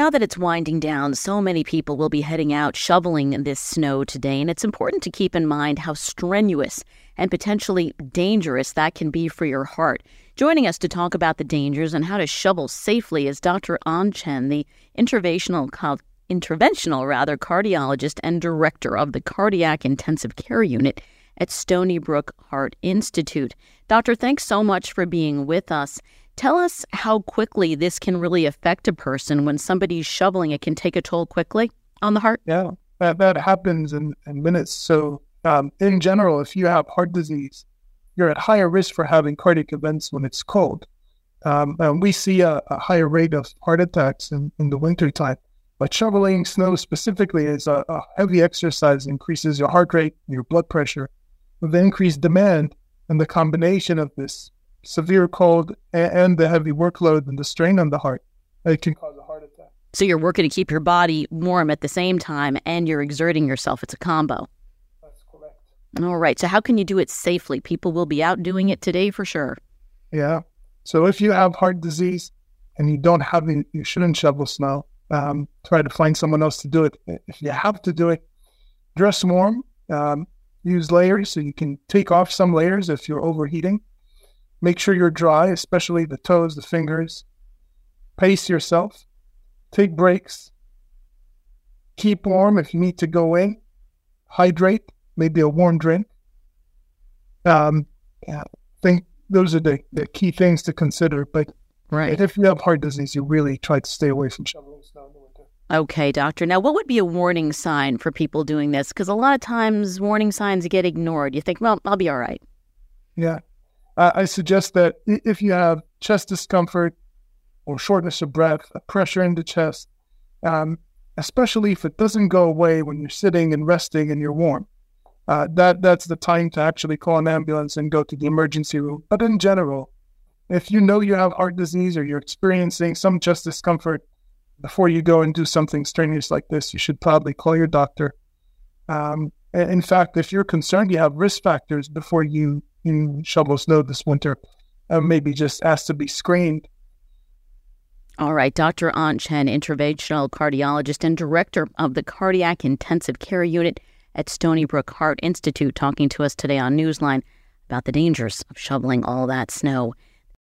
Now that it's winding down, so many people will be heading out shoveling this snow today, and it's important to keep in mind how strenuous and potentially dangerous that can be for your heart. Joining us to talk about the dangers and how to shovel safely is Dr. On Chen, the interventional interventional rather cardiologist and director of the Cardiac Intensive Care Unit at Stony Brook Heart Institute. Doctor, thanks so much for being with us. Tell us how quickly this can really affect a person when somebody's shoveling. It can take a toll quickly on the heart. Yeah, that, that happens in, in minutes. So, um, in general, if you have heart disease, you're at higher risk for having cardiac events when it's cold. Um, and we see a, a, higher rate of heart attacks in, in the wintertime. But shoveling snow specifically is a, a heavy exercise, increases your heart rate, your blood pressure. With the increased demand and the combination of this severe cold and, the heavy workload and the strain on the heart, it can cause a heart attack. So you're working to keep your body warm at the same time and you're exerting yourself. It's a combo. That's correct. All right. So how can you do it safely? People will be out doing it today for sure. Yeah. So if you have heart disease and you don't have any, you shouldn't shovel snow. Um, try to find someone else to do it. If you have to do it, dress warm. Um, use layers so you can take off some layers if you're overheating. Make sure you're dry, especially the toes, the fingers. Pace yourself. Take breaks. Keep warm if you need to go in. Hydrate, maybe a warm drink. Um, yeah, I think those are the, the key things to consider. But right. if you have heart disease, you really try to stay away from shoveling snow in the winter. Okay, doctor. Now, what would be a warning sign for people doing this? Because a lot of times warning signs get ignored. You think, well, I'll be all right. Yeah uh, I suggest that if you have chest discomfort or shortness of breath, a pressure in the chest, um, especially if it doesn't go away when you're sitting and resting and you're warm, uh, that that's the time to actually call an ambulance and go to the emergency room. But in general, if you know you have heart disease or you're experiencing some chest discomfort, before you go and do something strenuous like this, you should probably call your doctor. Um, in fact, if you're concerned you have risk factors before you in shovel snow this winter, uh, maybe just ask to be screened. All right, Dr. On Chen, interventional cardiologist and director of the Cardiac Intensive Care Unit at Stony Brook Heart Institute, talking to us today on Newsline about the dangers of shoveling all that snow.